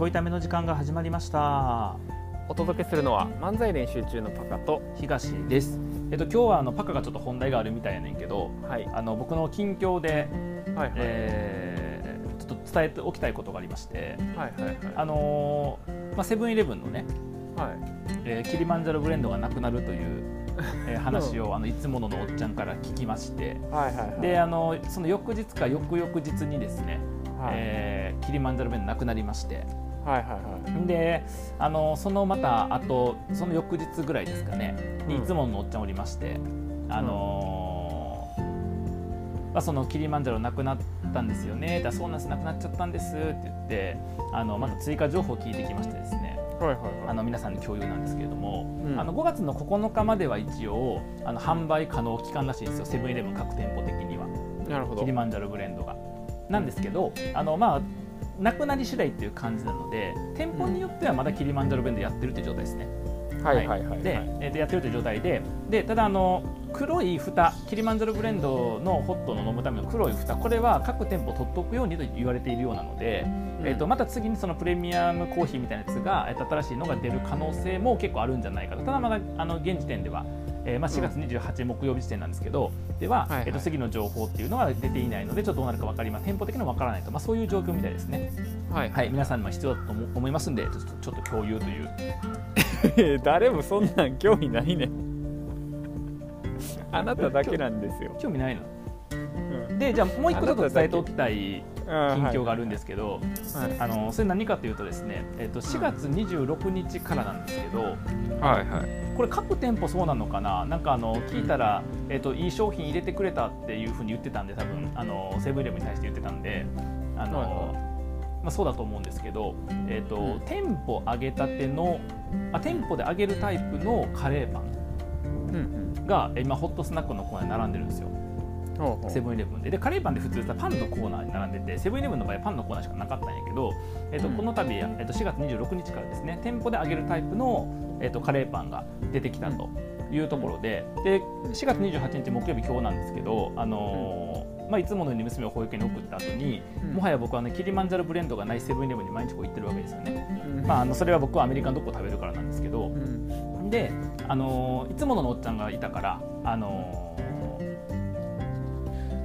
ちょいための時間が始まりました。お届けするのは漫才練習中のパカと東です。えっと今日はあのパカがちょっと本題があるみたいやねんけど、はい。あの僕の近況で、はいはい。えーちょっと伝えておきたいことがありましてはいはいあのーまあセブンイレブンのね、はい。えーキリマンジャロブレンドがなくなるという、えー 話をあのいつもののおっちゃんから聞きましてはいはいはい。であのその翌日か翌々日にですね、はい。えーキリマンジャロブレンドなくなりましてはいはいはい。であのそのまたあとその翌日ぐらいですかね。にうん。いつものおっちゃんおりまして、あのーまあ、そのキリマンジャロなくなったんですよね。だそうなんですなくなっちゃったんですって言ってあのまた追加情報を聞いてきましてですね。はいはいあの皆さんに共有なんですけれども、うん。あの5月の9日までは一応あの販売可能期間らしいんですよ。セブンイレブン各店舗的には。なるほど。キリマンジャロブレンドが。なんですけどあのまあなくなり次第っていう感じなので店舗によってはまだキリマンジャロブレンドやってるっていう状態ですね。はいはい。はいはいで、えーとやってるという状態ででただあの黒い蓋キリマンジャロブレンドのホットの飲むための黒い蓋これは各店舗取っておくようにと言われているようなので、えー、とまた次にそのプレミアムコーヒーみたいなやつが、えーと新しいのが出る可能性も結構あるんじゃないかと。ただまだあの現時点では、えーまあ、4月28日木曜日時点なんですけど、では、はいはい。えー、と次の情報っていうのは出ていないのでちょっとどうなるか分かりません。店舗的には分からないと、まあ、そういう状況みたいですね。はい。はい、皆さんにも必要だと思思いますんでちょっとちょっと共有という。誰もそんなん興味ないね。あなただけなんですよ、興味ないの？うん。でじゃあもう一個ちょっと伝えておきたいあ近況があるんですけど、はい。あのそれ何かというとですね、えっと4月26日からなんですけど、はいはいこれ各店舗そうなのかな？なんかあの聞いたら、えっといい商品入れてくれたっていうふうに言ってたんで多分あのセブンイレブンに対して言ってたんであの、まあ、そうだと思うんですけど、えっとうん。店舗揚げたてのあ店舗で揚げるタイプのカレーパンがえ今ホットスナックのコーナーに並んでるんですよ。セブンイレブンで。でカレーパンって普通さパンのコーナーに並んでてセブンイレブンの場合はパンのコーナーしかなかったんやけど、えっとうん。この度、えっと4月26日からですね店舗で揚げるタイプの、えっとカレーパンが出てきたというところでで4月28日木曜日今日なんですけど、あのーまあ、いつものように娘を保育園に送った後に、うん。もはや僕はねキリマンジャロブレンドがないセブンイレブンに毎日こう行ってるわけですよね、うん。まあ、あのそれは僕はアメリカンドッグを食べるからなんですけど、うん。で、あのーいつもののおっちゃんがいたから、あのー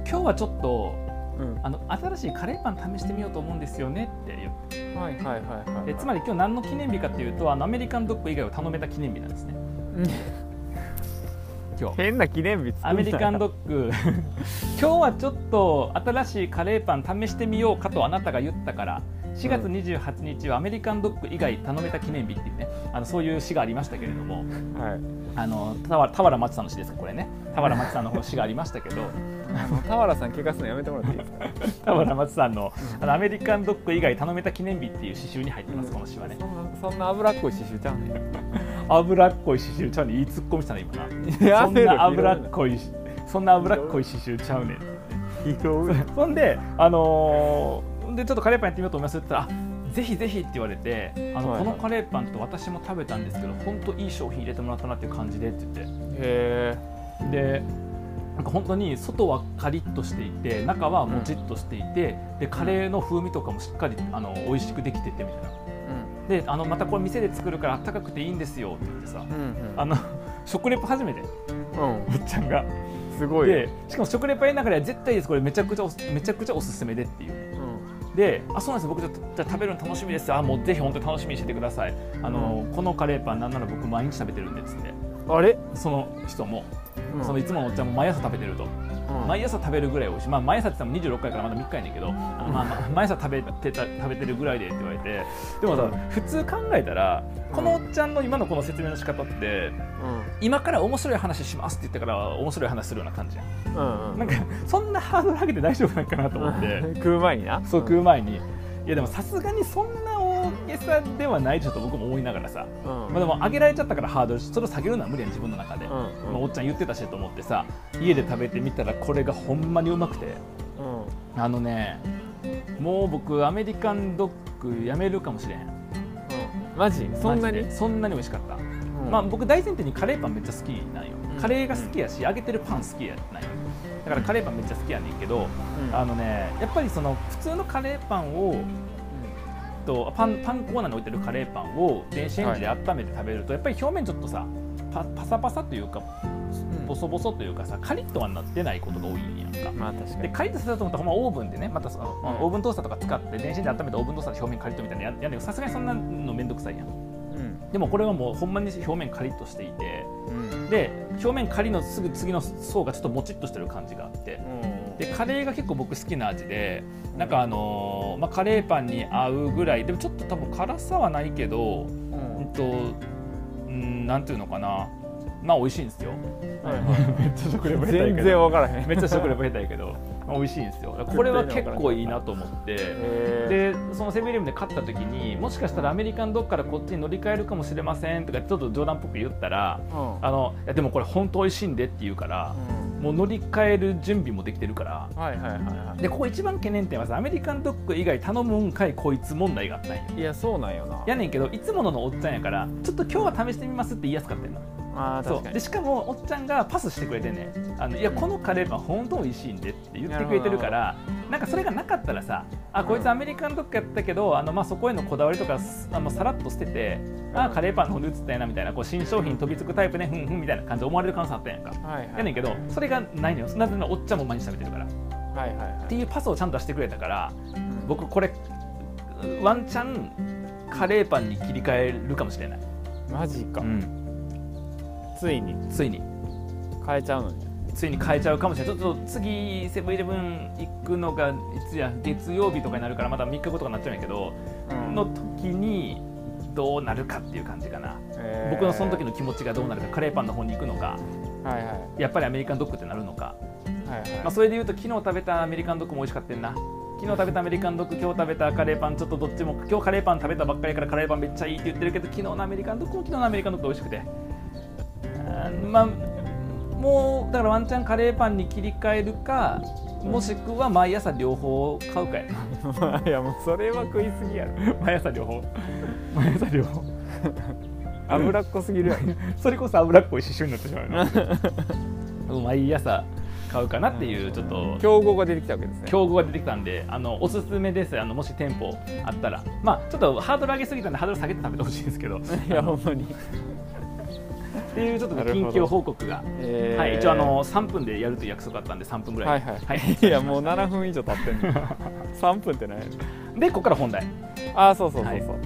今日はちょっとうん。あの新しいカレーパン試してみようと思うんですよねって言って。はいはいはいはいでつまり今日何の記念日かっていうとあのアメリカンドッグ以外を頼めた記念日なんですね。うん。今日。変な記念日アメリカンドッグ 今日はちょっと新しいカレーパン試してみようかとあなたが言ったから4月28日はアメリカンドッグ以外頼めた記念日っていうねあのそういう詩がありましたけれども。はい。あの田原田原町さんの詩ですかこれね。田原町さんの詩がありましたけどあの田原さん怪我すのやめてもらっていいですか？田原町さんのあのアメリカンドッグ以外頼めた記念日っていう詩集に入ってますこの詩はねそんなそんな脂っこい刺繍ちゃうね。脂っこい詩集ちゃうね。んいいツッコミしたね今な。そんな脂っこいそんな脂っこい詩集ちゃうね。そんで、あのーでちょっとカレーパンやってみようと思いますって言ったらあぜひぜひって言われてあの、はいはい。このカレーパンと私も食べたんですけど本当いい商品入れてもらったなっていう感じでって言っへてでなんか本当に外はカリッとしていて中はもちっとしていて、でカレーの風味とかもしっかりあの美味しくできててみたいな。えであのまたこれ店で作るからあったかくていいんですよって言ってさ、うんうん。あの 食レポ初めて。うん。おっちゃんが。すごい。でしかも食レポやりながら絶対ですこれめちゃくちゃおすめちゃくちゃおすすめでっていう。うん。であそうなんです僕ちょっとじゃあ食べるの楽しみです。あもうぜひ本当に楽しみにしててください。あの、このカレーパンなんなら僕毎日食べてるんでっつって。あれ？その人も、うん。そのいつものおっちゃんも毎朝食べてると、うん。毎朝食べるぐらい美味しい、まあ、毎朝って言っても26回からまだ3日やねんけど、まあまあ毎朝食べてた食べてるぐらいでって言われて。でもさ、普通考えたらこのおっちゃんの今のこの説明の仕方って今から面白い話しますって言ってから面白い話するような感じやん。うんうん。なんかそんなハードル上げて大丈夫なんかなと思って。食う前にな。そう食う前に、いやでもさすがにそんな大げさではないでしょと僕も思いながらさ、うん。まあ、でも上げられちゃったからハードルそれを下げるのは無理やん自分の中で、うん。まあおっちゃん言ってたしと思ってさ家で食べてみたらこれがほんまにうまくて。うん。あのねもう僕アメリカンドッグやめるかもしれへん。うん。マジ？そんなに？そんなに美味しかった、うん。まあ僕大前提にカレーパンめっちゃ好きなんよ、うん。カレーが好きやし揚げてるパン好きやなんよだからカレーパンめっちゃ好きやねんけど、うん。あのねやっぱりその普通のカレーパンをと、パンパンコーナーに置いてるカレーパンを電子レンジで温めて食べると、やっぱり表面ちょっとさパパサパサというかボソボソというかさカリッとはなってないことが多いんやんか。まあ確かに。でカリッとさせたと思ったらほんまオーブンでねまたその、うん。オーブントースターとか使って電子レンジで温めてオーブントースターで表面カリッとみたいなのややん。ねんけどさすがにそんなのめんどくさいやん。うん。でもこれはもうほんまに表面カリッとしていて。うん。で表面カリのすぐ次の層がちょっともちっとしてる感じがあって。うんでカレーが結構僕好きな味でなんかあのーまあ、カレーパンに合うぐらいでもちょっと多分辛さはないけどうん。うんとうんなんていうのかな。まあ美味しいんですよ。はいはい。めっちゃ食レポ下手や全けど。然分からへんめっちゃ食レポ下手やけど、まあ、美味しいんですよ。これは結構いいなと思って。へでそのセブンイレブンで買った時にもしかしたらアメリカンドッグからこっちに乗り換えるかもしれませんとかちょっと冗談っぽく言ったらーうん。あのいやでもこれ本当美味しいんでって言うからうんもう乗り換える準備もできてるから。はいはいはいはでここ一番懸念点はさアメリカンドッグ以外頼むんかいこいつ問題があったんよい。いやそうなんよな。やねんけどいつもののおっちゃんやからちょっと今日は試してみますって言いやすかったんのそう。でしかもおっちゃんがパスしてくれてんねん。あのいやこのカレーパン本当美味しいんでって言ってくれてるからなんかそれがなかったらさあこいつアメリカンドッグやったけどあの、まあ、そこへのこだわりとかすあのさらっと捨ててあカレーパンの方に移ったやなみたいなこう新商品飛びつくタイプねふんふんみたいな感じで思われる可能性あったやんか。はいはい。やねんけどそれがないのよ。なぜならおっちゃんも毎日食べてるから。っはいはいはい。ていうパスをちゃんとしてくれたからうん。僕これワンチャンカレーパンに切り替えるかもしれない、マジか。うん。ついに。ついに。変えちゃうのについに変えちゃうかもしれない。ちょっと次セブンイレブン行くのがいつや月曜日とかになるからまた3日後とかになっちゃうんやけど、うん。の時にどうなるかっていう感じかな、へー。僕のその時の気持ちがどうなるかカレーパンの方に行くのかはいはい。やっぱりアメリカンドッグってなるのか、はいはい。まあ、それでいうと昨日食べたアメリカンドッグも美味しかったんな。昨日食べたアメリカンドッグ今日食べたカレーパンちょっとどっちも今日カレーパン食べたばっかりからカレーパンめっちゃいいって言ってるけど昨日のアメリカンドッグも昨日のアメリカンドッグ美味しくて。あーまあもうだからワンチャンカレーパンに切り替えるかもしくは毎朝両方買うかやな。いやもうそれは食いすぎやろ。毎朝両方毎朝両方脂っこすぎるやろ それこそ脂っこい刺繍になってしまうな。も う毎朝買うかなっていうちょっと。競合が出てきたわけですね。競合が出てきたんであのおすすめです。あのもし店舗あったら。まあちょっとハードル上げすぎたんでハードル下げて食べてほしいんですけど。いやほんまに。っていうちょっとねなるほど近況報告が、えーはい、一応あの3分でやるという約束あったんで3分ぐらい、はいはい、い、やもう7分以上経ってんの。3分ってないでここから本題。あーそうそうそうそう、はい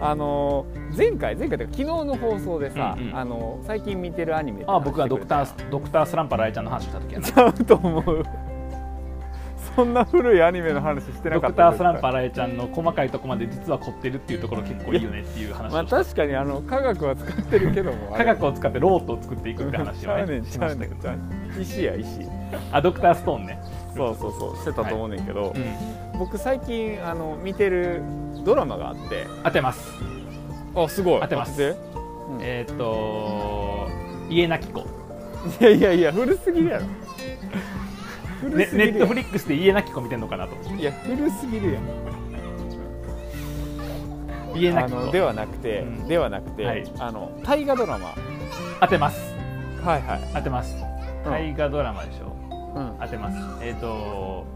あのー前回前回というか昨日の放送でさ、うんうん。あのー最近見てるアニメあ僕がドクタードクタースランパライちゃんの話した時やな。ちゃうと思う。そんな古いアニメの話してなドかったクタースランパライちゃんの細かいとこまで実は凝ってるっていうところ結構いいよねっていう話まあ確かにあの科学は使ってるけども 科学を使ってロートを作っていくって話ちゃうねをね。しましたけどね石や石あドクターストーンね、そうそうそうしてたと思うねんけど、うん、僕最近あの見てるドラマがあって。当てます。あすごい。当てます。えっ、ー、と家なき子。いやいやいや古すぎるやろ。古ねネットフリックスで家なき子見てんのかなと。いや古すぎるやん。家なき子。ではなくて、うん。ではなくて、はい。あの大河ドラマ。当てます。はいはい、当てます。うん。大河ドラマでしょ。うん、当てます。えっ、ー、と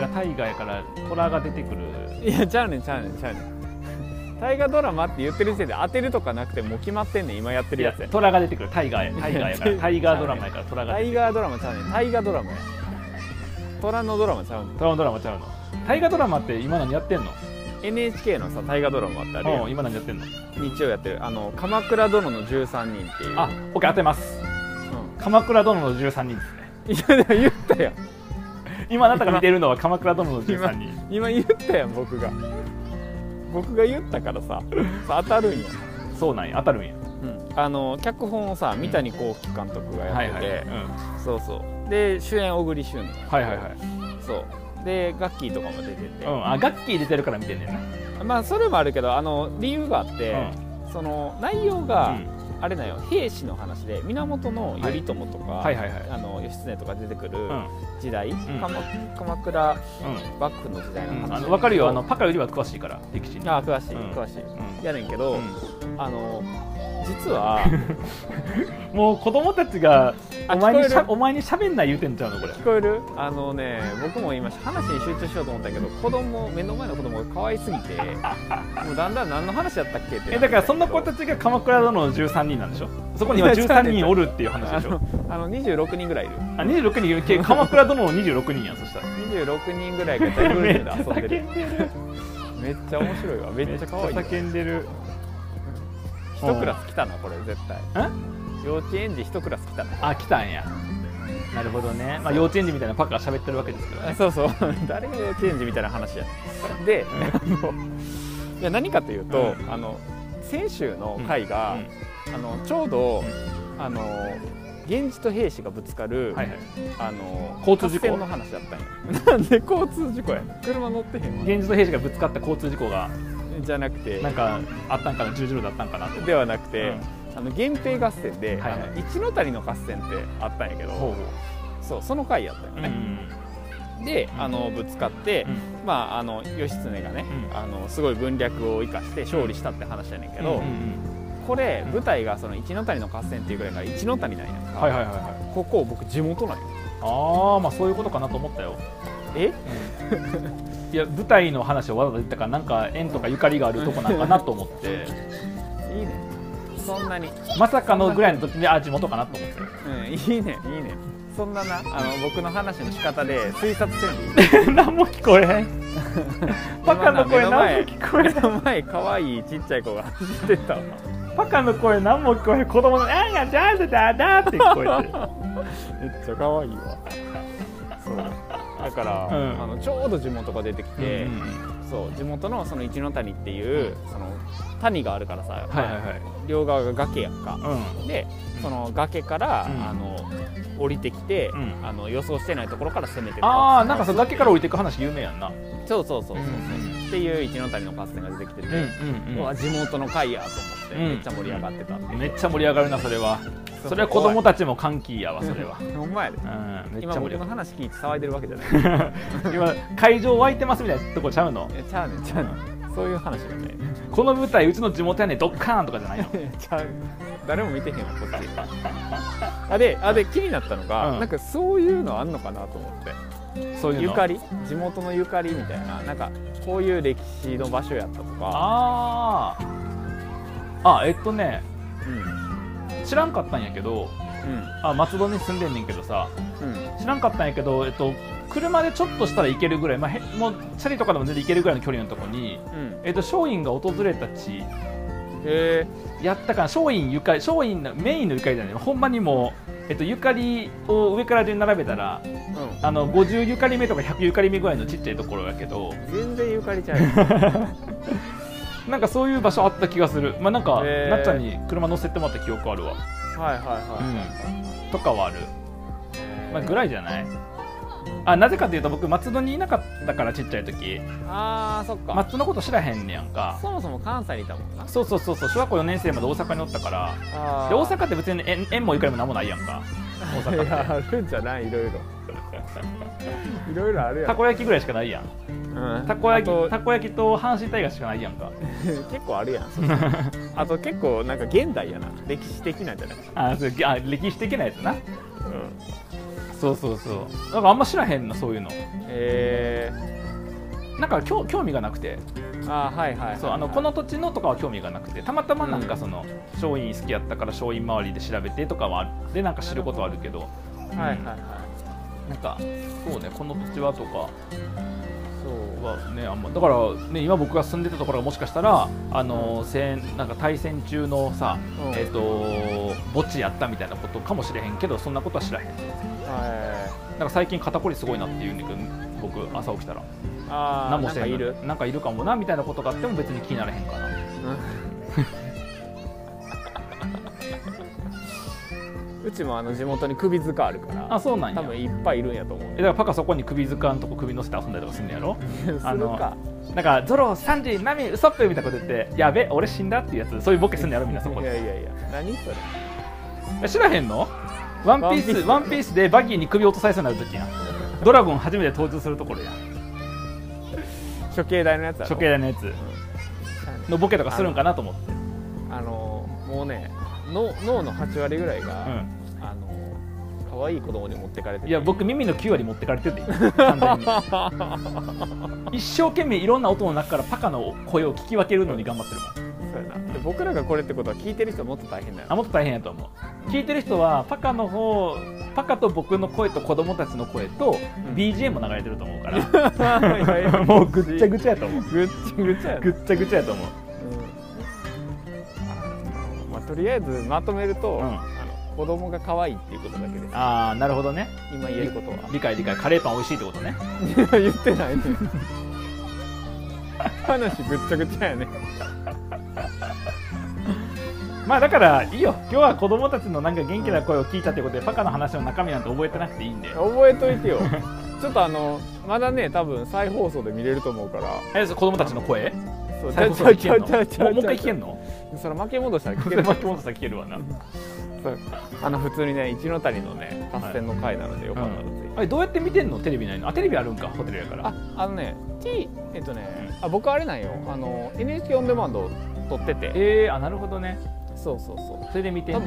だから大河やから虎が出てくる。いやちゃうねんちゃうねんちゃうねん。大河ドラマって言ってる時点で当てるとかなくてもう決まってんねん今やってるやつ。や虎が出てくる。タイガーや。タイガーやから。タイガードラマやから虎が出てくる。大河ドラマちゃうねん。大河ドラマや。虎のドラマちゃうねん。虎のドラマちゃうの。大河ドラマって今何やってんの？NHK のさ大河ドラマってあるやうんん今何やってんの？日曜やってる。あの鎌倉殿の13人っていう。あオッケー当てます。う鎌倉殿の13人ですね。ん、いやでも言ったやん今あなたが見てるのは鎌倉殿の13人今言ったやん僕が。僕が言ったからささ当たるんや、そうなんや当たるんや。あの脚本をさ三谷幸喜監督がやってて、はいはい。はい、うん、そうそう。で主演小栗旬はいはいはい。そう。でガッキーとかも出てて、うん、あガッキー出てるから見てんねんな、まあそれもあるけどあの理由があって、その内容が、うんあれだよ兵士の話で源頼朝とか、はいはいはい。あの義経とか出てくるうん。時代、ん。鎌鎌倉うん。幕府の時代の話、うん、あの分かるよあのパカよりは詳しいから歴史に。あ詳しい、うん。詳しい、うん。やねんけど、うん。あの実は もう子供たちがあお前にしゃお前に喋んない言うてんちゃうのこれ。聞こえる？あのね僕も今話に集中しようと思ったけど子供目の前の子供が可愛すぎて もうだんだん何の話やったっけってえだからそんな子たちが鎌倉殿の13人なんでしょ？そこには13人おるっていう話でしょ？あのあの26人ぐらいいる。あ26人鎌倉殿の26人やんそしたら。26人ぐらいが大グループで遊んでる。めっちゃ面白いわ。めっちゃ可愛いわ叫んでる一クラス来たなこれ絶対。ん幼稚園児一クラス来たなあ来たんや。なるほどね、まあ、幼稚園児みたいなパカが喋ってるわけですけどね。あそうそう。誰が幼稚園児みたいな話やであのいや何かというと、うあの先週の回が、うん。あのちょうど、あの源氏と兵士がぶつかる、あの交通事故？の話だったんや。なんで交通事故や車乗ってへんわ。現実の兵士がぶつかった交通事故がじゃなくてなんかあったんかな十字路だったんかなではなくて、うん。あの源平合戦で、はいはい。あの一ノ谷の合戦ってあったんやけど、そうその回やったようね、であのぶつかって、うん。まああの義経がね、うん。あのすごい分略を生かして勝利したって話やねんけど、これ舞台がその一ノ谷の合戦っていうぐらいから一ノ谷なんやんか、はいはいはいはい。ここ僕地元なんよ。ああまあそういうことかなと思ったよえ？いや舞台の話をわざわざ言ったからなんか縁とかゆかりがあるとこなんかなと思って。いいね。そんなに。まさかのぐらいの時にあ地元かなと思って。うんいいねいいね。そんななあの僕の話の仕方で推察せんでいい。何も聞こえへん。パカの声何も聞こえへん。前可愛いちっちゃい子が走ってた。わパカの声何も聞こえへん。子供の「あんやじゃあだだだ」って聞こえて。るめっちゃ可愛いわだから、うん。あのちょうど地元が出てきて、そう地元のその一ノ谷っていうその谷があるからさ、はいはいはい。両側が崖やんか、うん。でその崖から、うん。あの降りてきて、うん。あの予想してないところから攻めてああなんかその崖から降りていく話有名やんな。そうそうそうそう、うんっていう一ノ谷の合戦が出てきてて、うわ地元の会やと思って、うん。めっちゃ盛り上がってためっちゃ盛り上がるなそれはそれは子供たちも歓喜やわそれは。ほんまやで。うん今僕の話聞いて騒いでるわけじゃない。る 今会場湧いてますみたいなとこちゃうの？ちゃうねんちゃうねん。そういう話だねこの舞台うちの地元やねんドッカーンとかじゃないの？ちゃう。誰も見てへんわこっち。あであで気になったのが、うん。なんかそういうのあんのかなと思って。そういうの。ゆかり？地元のゆかりみたいな。なんかこういう歴史の場所やったとか。あー。あえっとね。うん知らんかったんやけどあ松戸に住んでんねんけどさうん。うん知らんかったんやけど、えっと、車でちょっとしたら行けるぐらい、まあ、へもうチャリとかでも全然行けるぐらいの距離のとこに、うん。えっと、松陰が訪れた地へやったかな松陰ゆかり松陰のメインのゆかりじゃないほんまにもう、えっと、ゆかりを上から順に並べたらえうん。あの50ゆかり目とか100ゆかり目ぐらいのちっちゃいところやけど。全然ゆかりちゃう。よ なんかそういう場所あった気がする、まあ、なんか、なっちゃんに車乗せてもらった記憶あるわ。はいはいはいはい、とかはある、まあ、ぐらいじゃない？あなぜかというと僕松戸にいなかったからちっちゃい時。あーそっか、松戸のこと知らへんねやんか。そもそも関西にいたもんな。そうそうそうそう。小学校4年生まで大阪におったから。で大阪って別に縁縁もゆかりもなんもないやんか。大 いや阪っあるんじゃない？いろいろ。い ろいろあるやん。てたこ焼きぐらいしかないやんうん。たこ焼きたこ焼きと阪神タイガーしかないやんか。結構あるやん。あと結構なんか現代やな。歴史的なんじゃない、あそうあ歴史的なやつな。うん、そうそうそう。なんかあんま知らへんのそういうの。えなんか興興味がなくて。ー、あーはいはいはい。そうあのこの土地のとかは興味がなくて。たまたまなんうん。かその松陰好きやったから松陰周りで調べてとかはでなんか知ることはあるけど。はいはいはい。なんかそうねこの土地はとかそうはねあんまだからね今僕が住んでたところがもしかしたらあの戦なんか対戦中のさ、うん。えっ、と墓地やったみたいなことかもしれへんけどそんなことは知らへん。はなんか最近肩こりすごいなっていうんだけど僕朝起きたら。いあー何もしてなんかいる。なんかいるかもなみたいなことがあっても別に気にならへんかな。うちもあの地元に首塚あるからあそうなんや。多分いっぱいいるんやと思う。えだからパカそこに首塚のとこ首乗せて遊んだりとかすんのやろあのか。なんかゾロ3時ナミウソップみたいなこと言ってやべ俺死んだっていうやつそういうボケすんのやろみんなそこでいやいやいや何それ。え知らへんの？ワンピースワワンピースでバギーに首落とされそうになる時やん。ドラゴン初めて登場するところやん。処刑台のやつ処刑台のやつのボケとかするんかなと思って。あのもうね脳脳の8割ぐらいが、うん。あの可愛い子供に持ってかれてて。いや僕耳の9割持ってかれてるで完全に。一生懸命いろんな音の中からパカの声を聞き分けるのに頑張ってるもん。そうやな。で僕らがこれってことは聞いてる人はもっと大変だよあもっと大変やと思う。聞いてる人はパカの方パカと僕の声と子供たちの声とうん。BGM も流れてると思うから、もうぐっちゃぐちゃやと思う。ぐっちゃぐちゃやな。ぐっちゃぐちゃやと思うとりあえずまとめると、ん。あの子供が可愛いっていうことだけです。ああなるほどね。今言えることは。理解理解。カレーパン美味しいってことね。言ってないね。話ぐっちゃぐちゃやね。まあだからいいよ。今日は子供たちのなんか元気な声を聞いたってことでパカの話の中身なんて覚えてなくていいんで。覚えといてよ。ちょっとあのまだね多分再放送で見れると思うから。え子供たちの声？そう最後それ聞けんの？もうもう一回聞けんの？それ巻き戻したら聞ける巻き戻したら聞けるわな。あの普通にね一の谷のね合戦の回なのでよかったらぜひ、あれどうやって見てんの？テレビないの？あテレビあるんかホテルやから。ああのね T えっとねあ僕あれなんよ。あの NHK オンデマンド撮ってて。えー、あなるほどね。そうそうそう。それで見てんね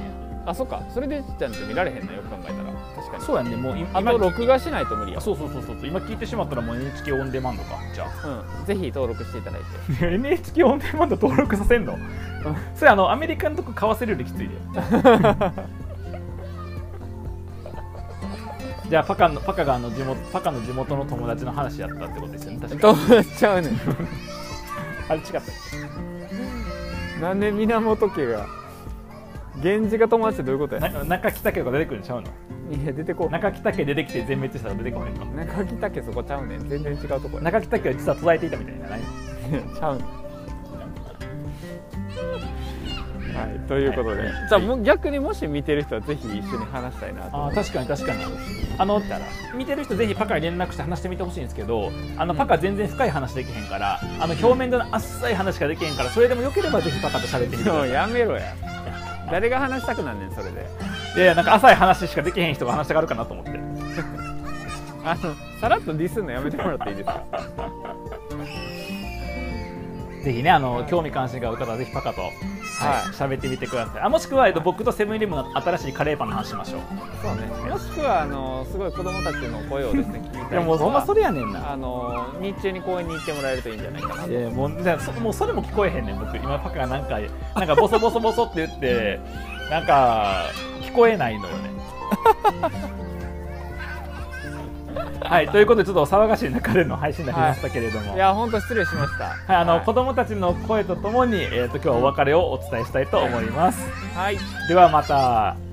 あそっか。それでじゃんと見られへんなよく考えたら。確かに。そうやんね。もう今録画しないと無理や。あそうそうそうそう今聞いてしまったらもう NHK オンデマンドか。じゃあ。うん。ぜひ登録していただいて。NHK オンデマンド登録させんの？それあのアメリカのとこ買わせるよりきついで。じゃあパカのパカがあの地元パカの地元の友達の話やったってことですよね。確かに。どうなっちゃうねん。あれ違ったっなんで源家が源氏が友達ってどういうことや？中北家が出てくるんちゃうの？いや出てこう。中北家出てきて全滅したら出てこないの？中北家そこちゃうねん。全然違うとこや。中北家は実は途絶えていたみたいなないちゃうねん。はいということで、はい。じゃあ逆にもし見てる人はぜひ一緒に話したいなあー確かに確かに。あの見てる人ぜひパカに連絡して話してみてほしいんですけどあのパカ全然深い話できへんからあの表面でのあっさい話しかできへんからそれでもよければぜひパカと喋ってみてください。やめろや誰が話したくなんねんそれで。いやいやなんか浅い話しかできへん人が話したがるかなと思って。あのさらっとディスんのやめてもらっていいですか？ぜひねあの興味関心がある方はぜひパカとはい。喋、ってみてください。あもしくは、えっと、僕とセブンイレブンの新しいカレーパンの話しましょう。そうね。もしくはあのすごい子供たちの声をですね聞きたいいやもうほんまそれれやねんな。あの日中に公園に行ってもらえるといいんじゃないかなと。いやもうじゃあそもうそれも聞こえへんねん僕。今パカがなんかなんかボソボソボソって言ってなんか聞こえないのよね はいということでちょっとお騒がしい中での配信になりましたけれども、いや本当失礼しました。はい、あの、はい。子供たちの声とともに、えー、と今日はお別れをお伝えしたいと思います。はい。ではまた。